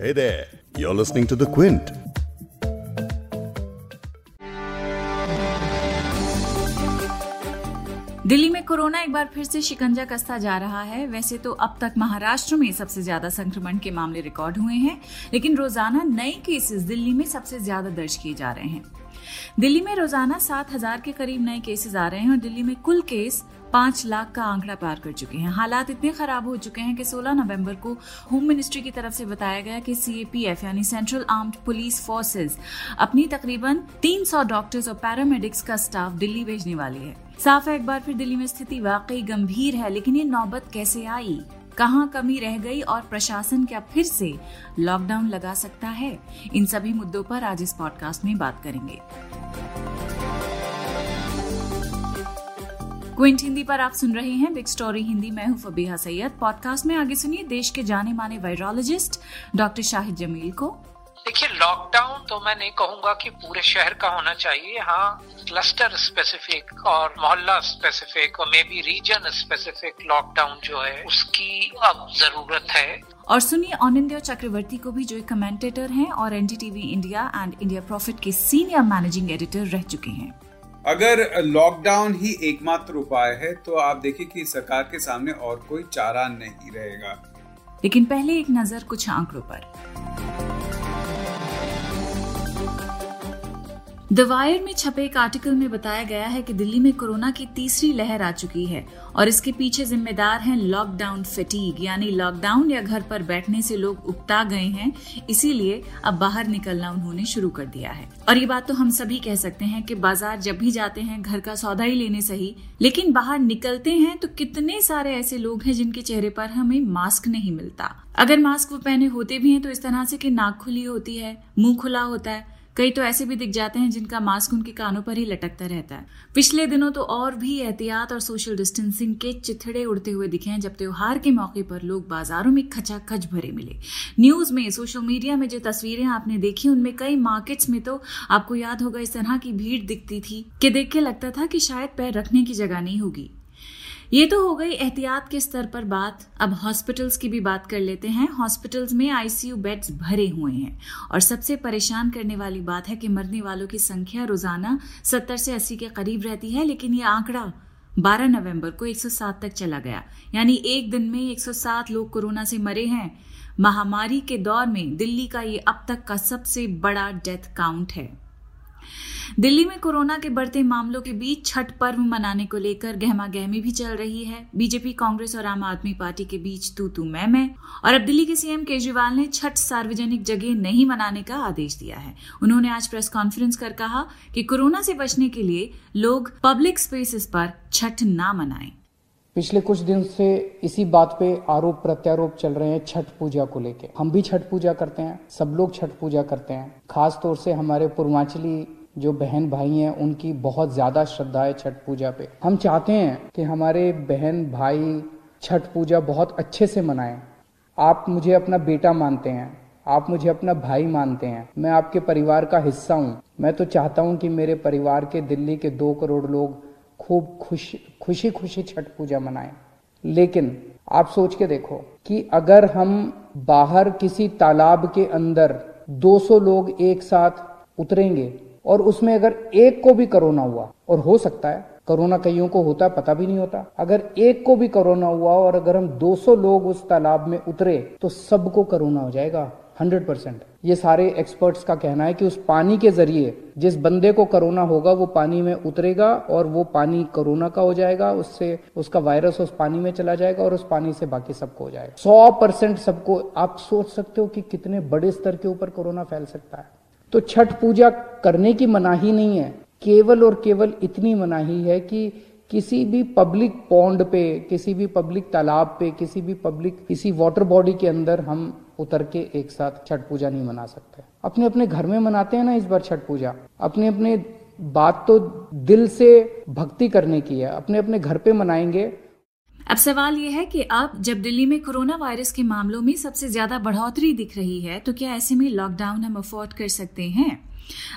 Hey there, you're listening to The Quint. Delhi में corona एक बार फिर से शिकंजा कसता जा रहा है वैसे तो अब तक महाराष्ट्र में सबसे ज़्यादा संक्रमण के मामले रिकॉर्ड हुए हैं लेकिन रोज़ाना नए केसेस दिल्ली में सबसे ज़्यादा दर्ज किए जा रहे हैं दिल्ली में रोज़ाना सात हज़ार के करीब नए केसेस आ रहे हैं और दिल्ली में कुल केस पाँच लाख का आंकड़ा पार कर चुके हैं। हालात इतने खराब हो चुके हैं कि 16 नवंबर को होम मिनिस्ट्री की तरफ़ से बताया गया कि सीएपीएफ यानी सेंट्रल आर्म्ड पुलिस फोर्सेस अपनी तकरीबन 300 डॉक्टर्स और पैरामेडिक्स का स्टाफ दिल्ली भेजने वाली है। साफ़ है, एक बार फिर दिल्ली में स्थिति वाकई गंभीर है, लेकिन ये नौबत कैसे आई? कहाँ कमी रह गई और प्रशासन क्या फिर से लॉकडाउन लगा सकता है? इन सभी मुद्दों पर आज इस पॉडकास्ट में बात करेंगे। क्विंट हिंदी पर आप सुन रहे हैं बिग स्टोरी हिंदी मैं हूँ फबीहा सैयद। पॉडकास्ट में आगे सुनिए देश के जाने माने वायरोलॉजिस्ट डॉक्टर शाहिद जमील को। देखिए लॉकडाउन तो मैं नहीं कहूँगा कि पूरे शहर का होना चाहिए। हाँ क्लस्टर स्पेसिफिक और मोहल्ला स्पेसिफिक और maybe region specific lockdown जो है उसकी अब ज़रूरत है। और सुनिए अनिंद्य चक्रवर्ती को भी जो एक कमेंटेटर हैं और NDTV India and India profit के सीनियर मैनेजिंग एडिटर रह चुके हैं। अगर लॉकडाउन ही एकमात्र उपाय है तो आप देखिए कि सरकार के सामने और कोई चारा नहीं रहेगा। लेकिन पहले एक नज़र कुछ आंकड़ों पर। द वायर में छपे एक आर्टिकल में बताया गया है कि दिल्ली में कोरोना की तीसरी लहर आ चुकी है और इसके पीछे जिम्मेदार हैं लॉकडाउन फटीग यानी लॉकडाउन या घर पर बैठने से लोग उकता गए हैं, इसीलिए अब बाहर निकलना उन्होंने शुरू कर दिया है। और ये बात तो हम सभी कह सकते हैं कि बाज़ार जब भी जाते हैं, घर का सौदा ही लेने सही, लेकिन बाहर निकलते हैं तो कितने सारे ऐसे लोग हैं जिनके चेहरे पर हमें मास्क नहीं मिलता। अगर मास्क वो पहने होते भी हैं तो इस तरह से कि नाक खुली होती है, मुँह खुला होता है कई तो ऐसे भी दिख जाते हैं जिनका मास्क उनके कानों पर ही लटकता रहता है। पिछले दिनों तो और भी एहतियात और सोशल डिस्टेंसिंग के चिथड़े उड़ते हुए दिखे हैं जब त्योहार के मौके पर लोग बाजारों में खचाखच भरे मिले। न्यूज़ में सोशल मीडिया में जो तस्वीरें आपने देखी, उनमें कई मार्केट्स में तो आपको याद होगा इस तरह की भीड़ दिखती थी कि देख के लगता था कि शायद पैर रखने की जगह नहीं होगी। ये तो हो गई एहतियात के स्तर पर बात। अब हॉस्पिटल्स की भी बात कर लेते हैं। हॉस्पिटल्स में आईसीयू बेड्स भरे हुए हैं। और सबसे परेशान करने वाली बात है कि मरने वालों की संख्या रोज़ाना 70 से 80 के करीब रहती है, लेकिन ये आंकड़ा 12 नवंबर को 107 तक चला गया। यानी एक दिन में 107 लोग कोरोना से मरे हैं। महामारी के दौर में दिल्ली का ये अब तक का सबसे बड़ा डेथ काउंट है। दिल्ली में कोरोना के बढ़ते मामलों के बीच छठ पर्व मनाने को लेकर गहमा गहमी भी चल रही है। बीजेपी, कांग्रेस और आम आदमी पार्टी के बीच तू तू मैं मैं। और अब दिल्ली के सीएम केजरीवाल ने छठ सार्वजनिक जगह नहीं मनाने का आदेश दिया है। उन्होंने आज प्रेस कॉन्फ्रेंस कर कहा कि कोरोना से बचने के लिए लोग पब्लिक स्पेसेस पर छठ ना मनाएँ। पिछले कुछ दिन से इसी बात पे आरोप प्रत्यारोप चल रहे हैं छठ पूजा को लेके। हम भी छठ पूजा करते हैं, सब लोग छठ पूजा करते हैं। खास तौर से हमारे पूर्वांचली जो बहन भाई हैं, उनकी बहुत ज़्यादा श्रद्धा है छठ पूजा पे। हम चाहते हैं कि हमारे बहन भाई छठ पूजा बहुत अच्छे से मनाएँ। आप मुझे अपना बेटा मानते हैं, आप मुझे अपना भाई मानते हैं, मैं आपके परिवार का हिस्सा हूँ। मैं तो चाहता हूँ कि मेरे परिवार के दिल्ली के दो करोड़ लोग खूब खुश खुशी खुशी छठ पूजा मनाएँ। लेकिन आप सोच के देखो कि अगर हम बाहर किसी तालाब के अंदर 200 लोग एक साथ उतरेंगे और उसमें अगर एक को भी कोरोना हुआ, और हो सकता है, कोरोना कईयों को होता है पता भी नहीं होता। अगर एक को भी कोरोना हुआ और अगर हम 200 लोग उस तालाब में उतरे तो सबको कोरोना हो जाएगा 100 परसेंट। ये सारे एक्सपर्ट्स का कहना है कि उस पानी के ज़रिए, जिस बंदे को कोरोना होगा, वो पानी में उतरेगा और वो पानी कोरोना का हो जाएगा, उससे, उसका वायरस उस पानी में चला जाएगा और उस पानी से बाकी सबको हो जाएगा। सौ परसेंट सबको, आप सोच सकते हो कि कितने बड़े स्तर के ऊपर कोरोना फैल सकता है। तो छठ पूजा करने की मनाही नहीं है। केवल और केवल इतनी मनाही है कि किसी भी पब्लिक पॉन्ड पे, किसी भी पब्लिक तालाब पे, किसी भी पब्लिक किसी वाटर बॉडी के अंदर हम उतर के एक साथ छठ पूजा नहीं मना सकते। अपने अपने घर में मनाते हैं ना इस बार छठ पूजा। अपने अपने बात तो दिल से भक्ति करने की है। अपने अपने घर पे मनाएँगे अब सवाल यह है कि अब जब दिल्ली में कोरोना वायरस के मामलों में सबसे ज़्यादा बढ़ोतरी दिख रही है तो क्या ऐसे में लॉकडाउन हम अफोर्ड कर सकते हैं?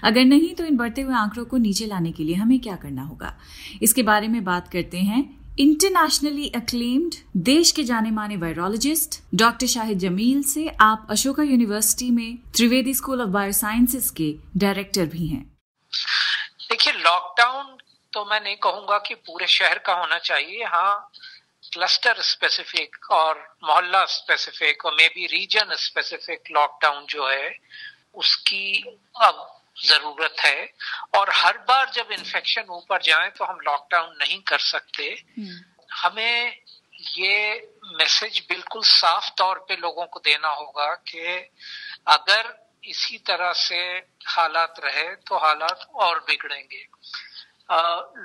अगर नहीं तो इन बढ़ते हुए आंकड़ों को नीचे लाने के लिए हमें क्या करना होगा? इसके बारे में बात करते हैं इंटरनेशनली अक्लेम्ड देश के जाने माने वायरोलॉजिस्ट डॉक्टर शाहिद जमील से आप अशोका यूनिवर्सिटी में त्रिवेदी स्कूल ऑफ़ बायोसाइंसेस के डायरेक्टर भी हैं। देखिए लॉकडाउन तो मैं नहीं कहूँगा कि पूरे शहर का होना चाहिए। हाँ क्लस्टर स्पेसिफिक और मोहल्ला स्पेसिफिक और maybe region specific lockdown जो है उसकी अब ज़रूरत है। और हर बार जब इन्फेक्शन ऊपर जाए तो हम लॉकडाउन नहीं कर सकते। हमें ये मैसेज बिल्कुल साफ़ तौर पे लोगों को देना होगा कि अगर इसी तरह से हालात रहे तो हालात और बिगड़ेंगे।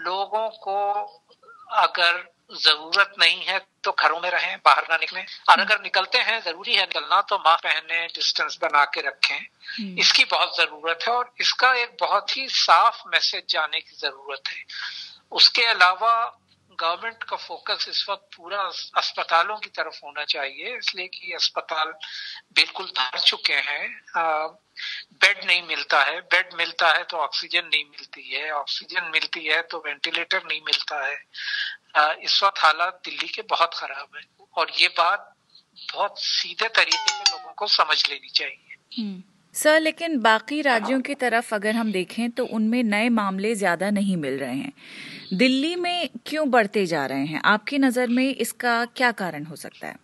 लोगों को अगर ज़रूरत नहीं है तो घरों में रहें बाहर ना निकलें। और अगर निकलते हैं ज़रूरी है निकलना तो मास्क पहने डिस्टेंस बना के रखें। हम्म। इसकी बहुत ज़रूरत है और इसका एक बहुत ही साफ़ मैसेज जाने की ज़रूरत है। उसके अलावा गवर्नमेंट का फोकस इस वक्त पूरा अस्पतालों की तरफ़ होना चाहिए इसलिए कि अस्पताल बिल्कुल भर चुके हैं। बेड नहीं मिलता है। बेड मिलता है तो ऑक्सीजन नहीं मिलती है। ऑक्सीजन मिलती है तो वेंटिलेटर नहीं मिलता है। आ, इस वक्त हालात दिल्ली के बहुत खराब है और ये बात बहुत सीधे तरीके से लोगों को समझ लेनी चाहिए। हम्म। सर लेकिन बाकी राज्यों की तरफ़ अगर हम देखें तो उनमें नए मामले ज़्यादा नहीं मिल रहे हैं। दिल्ली में क्यों बढ़ते जा रहे हैं? आपकी नज़र में इसका क्या कारण हो सकता है?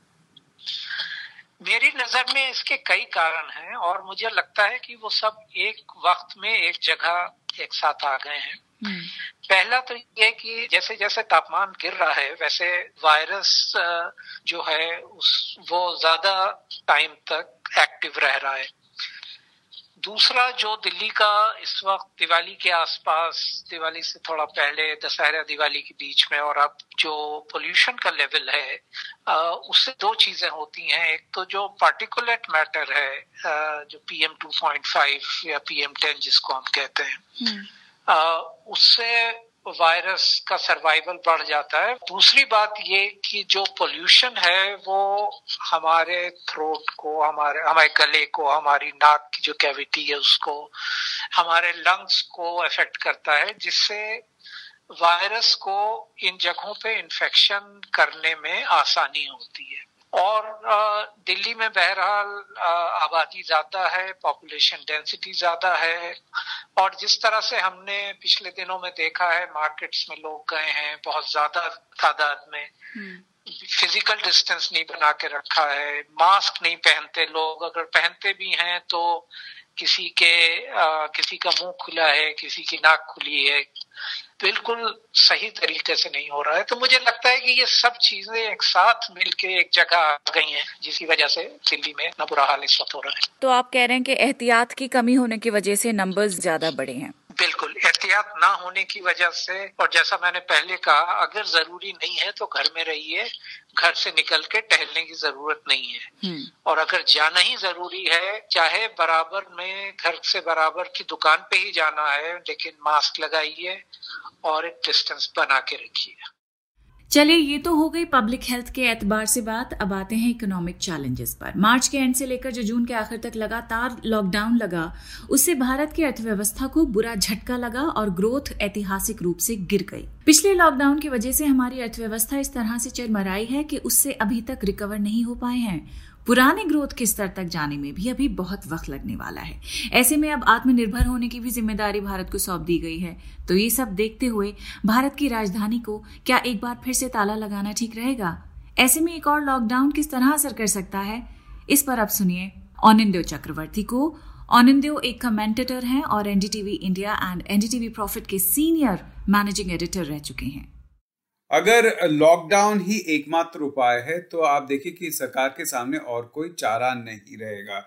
मेरी नज़र में इसके कई कारण हैं और मुझे लगता है कि वो सब एक वक्त में एक जगह एक साथ आ गए हैं। हम्म। पहला तो ये कि जैसे जैसे तापमान गिर रहा है वैसे वायरस जो है उस वो ज़्यादा टाइम तक एक्टिव रह रहा है। दूसरा जो दिल्ली का इस वक्त दिवाली के आसपास दिवाली से थोड़ा पहले दशहरा दिवाली के बीच में और अब जो पोल्यूशन का लेवल है उससे दो चीज़ें होती हैं एक तो जो पार्टिकुलेट मैटर है जो पीएम 2.5 या पीएम 10 जिसको हम कहते हैं हम्म। उससे वायरस का सर्वाइवल बढ़ जाता है। दूसरी बात ये कि जो पोल्यूशन है, वो हमारे थ्रोट को, हमारे हमारे गले को, हमारी नाक की जो कैविटी है, उसको, हमारे लंग्स को अफेक्ट करता है, जिससे वायरस को इन जगहों पे इन्फेक्शन करने में आसानी होती है। और दिल्ली में बहरहाल आबादी ज़्यादा है पॉपुलेशन डेंसिटी ज़्यादा है और जिस तरह से हमने पिछले दिनों में देखा है मार्केट्स में लोग गए हैं बहुत ज़्यादा तादाद में फ़िज़िकल हम्म। डिस्टेंस नहीं बना के रखा है मास्क नहीं पहनते लोग अगर पहनते भी हैं तो किसी के आ, किसी का मुँह खुला है किसी की नाक खुली है बिल्कुल सही तरीके से नहीं हो रहा है। तो मुझे लगता है कि ये सब चीज़ें एक साथ मिलके एक जगह आ गई हैं जिसकी वजह से दिल्ली में ना बुरा हाल इस वक्त हो रहा है। तो आप कह रहे हैं कि एहतियात की कमी होने की वजह से नंबर्स ज़्यादा बढ़े हैं। बिल्कुल एहतियात ना होने की वजह से और जैसा मैंने पहले कहा अगर ज़रूरी नहीं है तो घर में रहिए घर से निकल के टहलने की ज़रूरत नहीं है हम्म। और अगर जाना ही ज़रूरी है चाहे बराबर में घर से बराबर की दुकान पे ही जाना है लेकिन मास्क लगाइए और एक डिस्टेंस बना के रखिए चलिए, ये तो हो गई पब्लिक हेल्थ के एतबार से बात। अब आते हैं इकोनॉमिक चैलेंजेस पर। मार्च के एंड से लेकर जो जून के आखिर तक लगातार लॉकडाउन लगा, उससे भारत की अर्थव्यवस्था को बुरा झटका लगा और ग्रोथ ऐतिहासिक रूप से गिर गई। पिछले लॉकडाउन की वजह से हमारी अर्थव्यवस्था इस तरह से चरमराई है कि उससे अभी तक रिकवर नहीं हो पाए हैं। पुराने ग्रोथ के स्तर तक जाने में भी अभी बहुत वक्त लगने वाला है। ऐसे में अब आत्मनिर्भर होने की भी ज़िम्मेदारी भारत को सौंप दी गई है। तो ये सब देखते हुए भारत की राजधानी को क्या एक बार फिर से ताला लगाना ठीक रहेगा? ऐसे में एक और लॉकडाउन किस तरह असर कर सकता है? इस पर अब सुनिए ऑनिंदो चक्रवर्ती को। ऑनिंदो एक कमेंटेटर हैं और NDTV India and NDTV profit के सीनियर मैनेजिंग एडिटर रह चुके हैं। अगर लॉकडाउन ही एकमात्र उपाय है तो आप देखिए कि सरकार के सामने और कोई चारा नहीं रहेगा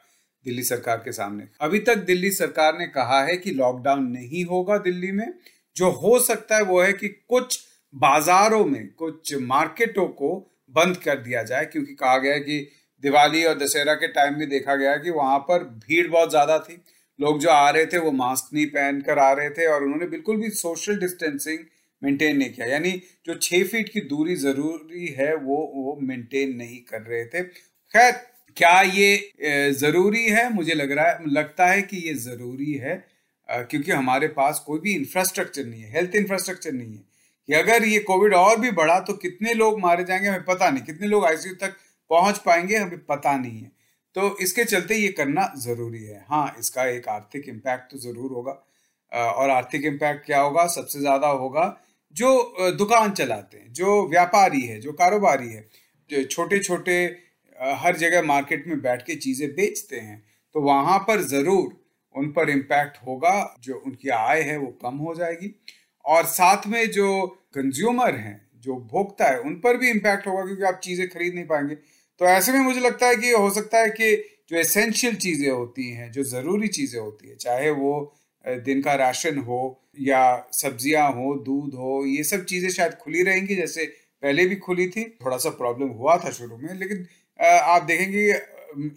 दिल्ली सरकार के सामने। अभी तक दिल्ली सरकार ने कहा है कि लॉकडाउन नहीं होगा दिल्ली में। जो हो सकता है वो है कि कुछ बाजारों में, कुछ मार्केटों को बंद कर दिया जाए, क्योंकि कहा गया है कि दिवाली और दशहरा के टाइम में देखा गया कि वहाँ पर भीड़ बहुत ज़्यादा थी। लोग जो आ रहे थे वो मास्क नहीं पहन कर आ रहे थे और उन्होंने बिल्कुल भी सोशल डिस्टेंसिंग मेंटेन नहीं किया। यानी जो छः फीट की दूरी ज़रूरी है, वो वो मेंटेन नहीं कर रहे थे। खैर, क्या ये ज़रूरी है? मुझे लग रहा है, लगता है कि ये ज़रूरी है क्योंकि हमारे पास कोई भी इंफ्रास्ट्रक्चर नहीं है हेल्थ इंफ्रास्ट्रक्चर नहीं है। कि अगर ये कोविड और भी बढ़ा तो कितने लोग मारे जाएँगे, हमें पता नहीं। कितने लोग आईसीयू तक पहुँच पाएँगे, हमें पता नहीं है। तो इसके चलते ये करना ज़रूरी है। हाँ इसका एक आर्थिक इम्पैक्ट तो ज़रूर होगा। और आर्थिक इम्पैक्ट क्या होगा? सबसे ज़्यादा होगा जो दुकान चलाते हैं, जो व्यापारी है, जो कारोबारी है, जो छोटे छोटे हर जगह मार्केट में बैठ के चीज़ें बेचते हैं तो वहाँ पर ज़रूर उन पर इम्पैक्ट होगा, जो उनकी आय है वो कम हो जाएगी। और साथ में जो कंज्यूमर हैं, जो भोक्ता है, उन पर भी इम्पैक्ट होगा, क्योंकि आप चीज़ें खरीद नहीं पाएँगे। तो ऐसे में मुझे लगता है कि हो सकता है कि जो एसेंशियल चीज़ें होती हैं, जो ज़रूरी चीज़ें होती है, चाहे वो दिन का राशन हो या सब्ज़ियाँ हो, दूध हो, ये सब चीज़ें शायद खुली रहेंगी, जैसे पहले भी खुली थी। थोड़ा सा प्रॉब्लम हुआ था शुरू में, लेकिन आप देखेंगे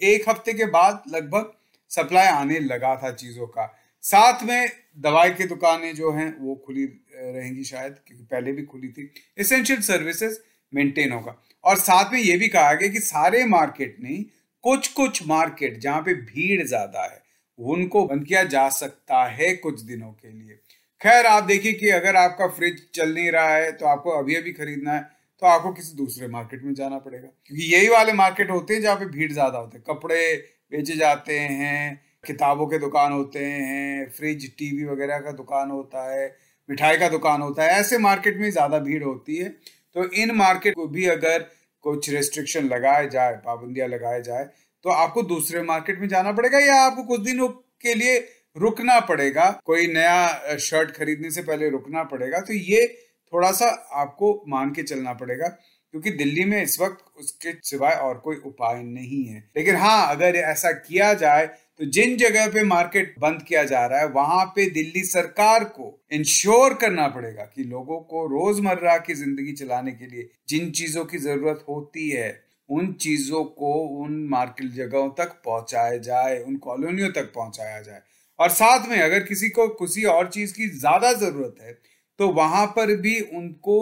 एक हफ़्ते के बाद लगभग सप्लाई आने लगा था चीज़ों का। साथ में दवाई की दुकानें जो हैं, वो खुली रहेंगी शायद, क्योंकि पहले भी खुली थी। एसेंशियल सर्विसेज़ मेंटेन होगा। और साथ में ये भी कहा गया कि सारे मार्केट नहीं कुछ कुछ मार्केट जहाँ पे भीड़ ज़्यादा है उनको बंद किया जा सकता है कुछ दिनों के लिए। खैर, आप देखिए कि अगर आपका फ्रिज चल नहीं रहा है तो आपको अभी अभी खरीदना है तो आपको किसी दूसरे मार्केट में जाना पड़ेगा। क्योंकि यही वाले मार्केट होते हैं जहाँ पे भीड़ ज़्यादा होते हैं। कपड़े बेचे जाते हैं, किताबों के दुकान होते हैं, फ्रिज, टीवी वगैरह का दुकान होता है, मिठाई का दुकान होता है, ऐसे मार्केट में ज़्यादा भीड़ होती है। तो इन मार्केट को भी अगर कुछ रेस्ट्रिक्शन लगाए जाए, पाबंदियाँ लगाए जाए तो आपको दूसरे मार्केट में जाना पड़ेगा या आपको कुछ दिनों के लिए रुकना पड़ेगा? कोई नया शर्ट खरीदने से पहले रुकना पड़ेगा तो ये थोड़ा सा आपको मान के चलना पड़ेगा, क्योंकि दिल्ली में इस वक्त उसके सिवाय और कोई उपाय नहीं है। लेकिन हाँ अगर ऐसा किया जाए तो जिन जगह पे मार्केट बंद किया जा रहा है, वहाँ पे दिल्ली सरकार को इंश्योर करना पड़ेगा कि लोगों को रोज़मर्रा की ज़िंदगी चलाने के लिए जिन चीज़ों की ज़रूरत होती है उन चीज़ों को उन मार्केट जगहों तक पहुँचाया जाए, उन कॉलोनियों तक पहुँचाया जाए। और साथ में अगर किसी को किसी और चीज़ की ज़्यादा ज़रूरत है तो वहाँ पर भी उनको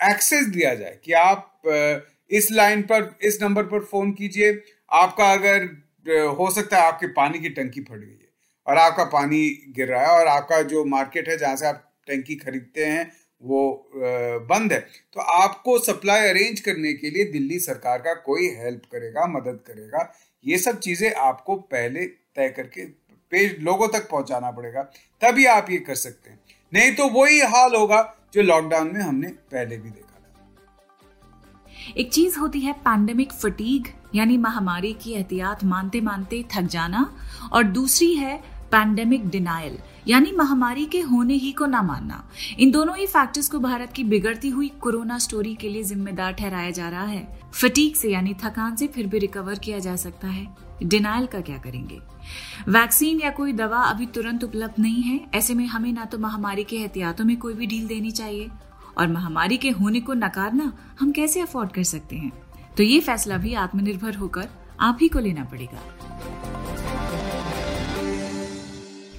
एक्सेस दिया जाए कि आप इस लाइन पर, इस नंबर पर फ़ोन कीजिए। आपका अगर हो सकता है आपके पानी की टंकी फट गई है और आपका पानी गिर रहा है और आपका जो मार्केट है जहाँ से आप टंकी खरीदते हैं वो बंद है। तो आपको सप्लाई अरेंज करने के लिए दिल्ली सरकार का कोई हेल्प करेगा, मदद करेगा, ये सब चीज़ें आपको पहले तय करके पेज लोगों तक पहुंचाना पड़ेगा, तभी आप ये कर सकते हैं। नहीं तो वही हाल होगा जो लॉकडाउन में हमने पहले भी देखा था। एक चीज़ होती है पैंडेमिक फटीग यानी महामारी की एहतियात मानते मानते थक जाना, और दूसरी है पैंडेमिक डिनाइल यानी महामारी के होने ही को ना मानना। इन दोनों ही फैक्टर्स को भारत की बिगड़ती हुई कोरोना स्टोरी के लिए जिम्मेदार ठहराया जा रहा है। फटीक से यानी थकान से फिर भी रिकवर किया जा सकता है। डिनाइल का क्या करेंगे? वैक्सीन या कोई दवा अभी तुरंत उपलब्ध नहीं है। ऐसे में हमें ना तो महामारी के एहतियातों में कोई भी ढील देनी चाहिए। और महामारी के होने को नकारना हम कैसे अफोर्ड कर सकते हैं? तो ये फैसला भी आत्मनिर्भर होकर आप ही को लेना पड़ेगा।